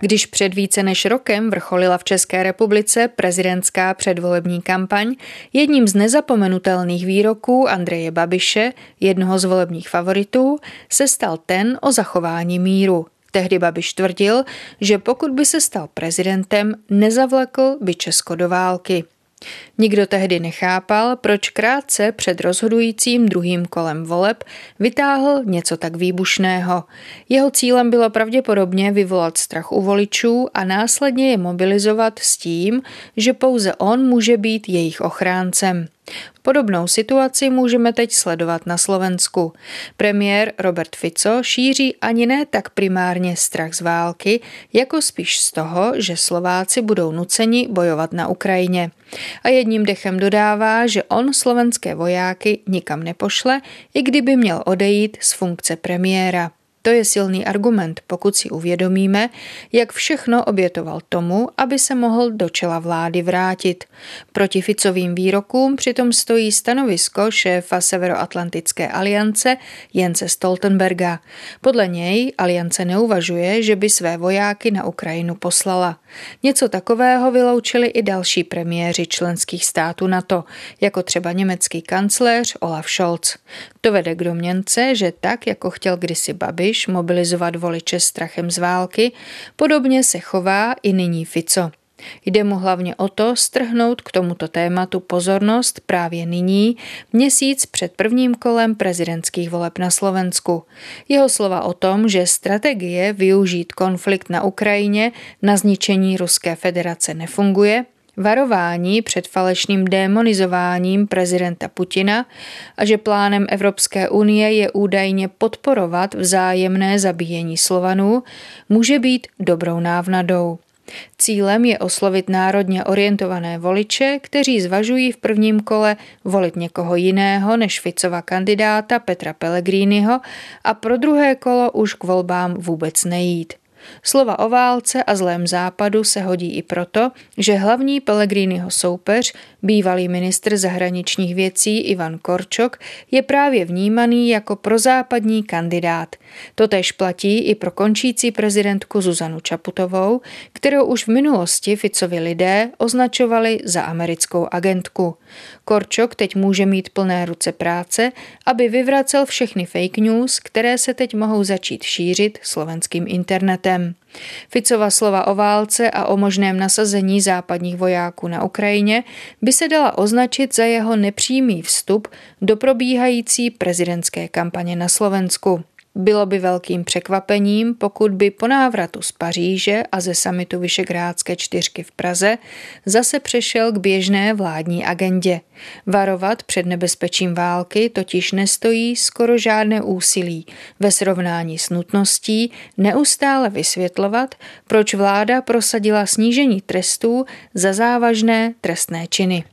Když před více než rokem vrcholila v České republice prezidentská předvolební kampaň, jedním z nezapomenutelných výroků Andreje Babiše, jednoho z volebních favoritů, se stal ten o zachování míru. Tehdy Babiš tvrdil, že pokud by se stal prezidentem, nezavlekl by Česko do války. Nikdo tehdy nechápal, proč krátce před rozhodujícím druhým kolem voleb vytáhl něco tak výbušného. Jeho cílem bylo pravděpodobně vyvolat strach u voličů a následně je mobilizovat s tím, že pouze on může být jejich ochráncem. Podobnou situaci můžeme teď sledovat na Slovensku. Premiér Robert Fico šíří ani ne tak primárně strach z války, jako spíš z toho, že Slováci budou nuceni bojovat na Ukrajině. A jedním dechem dodává, že on slovenské vojáky nikam nepošle, i kdyby měl odejít z funkce premiéra. To je silný argument, pokud si uvědomíme, jak všechno obětoval tomu, aby se mohl do čela vlády vrátit. Proti Ficovým výrokům přitom stojí stanovisko šéfa Severoatlantické aliance Jence Stoltenberga. Podle něj aliance neuvažuje, že by své vojáky na Ukrajinu poslala. Něco takového vyloučili i další premiéři členských států NATO, jako třeba německý kancléř Olaf Scholz. To vede k domněnce, že tak, jako chtěl kdysi Babiš mobilizovat voliče strachem z války, podobně se chová i nyní Fico. Jde mu hlavně o to strhnout k tomuto tématu pozornost právě nyní, měsíc před prvním kolem prezidentských voleb na Slovensku. Jeho slova o tom, že strategie využít konflikt na Ukrajině na zničení Ruské federace nefunguje, varování před falešným démonizováním prezidenta Putina a že plánem Evropské unie je údajně podporovat vzájemné zabíjení Slovanů, může být dobrou návnadou. Cílem je oslovit národně orientované voliče, kteří zvažují v prvním kole volit někoho jiného než Ficova kandidáta Petra Pellegriniho a pro druhé kolo už k volbám vůbec nejít. Slova o válce a zlém západu se hodí i proto, že hlavní Pellegriniho soupeř, bývalý ministr zahraničních věcí Ivan Korčok, je právě vnímaný jako prozápadní kandidát. Totež platí i pro končící prezidentku Zuzanu Čaputovou, kterou už v minulosti Ficovi lidé označovali za americkou agentku. Korčok teď může mít plné ruce práce, aby vyvracel všechny fake news, které se teď mohou začít šířit slovenským internetem. Ficova slova o válce a o možném nasazení západních vojáků na Ukrajině by se dala označit za jeho nepřímý vstup do probíhající prezidentské kampaně na Slovensku. Bylo by velkým překvapením, pokud by po návratu z Paříže a ze samitu Vyšegrádské čtyřky v Praze zase přešel k běžné vládní agendě. Varovat před nebezpečím války totiž nestojí skoro žádné úsilí ve srovnání s nutností neustále vysvětlovat, proč vláda prosadila snížení trestů za závažné trestné činy.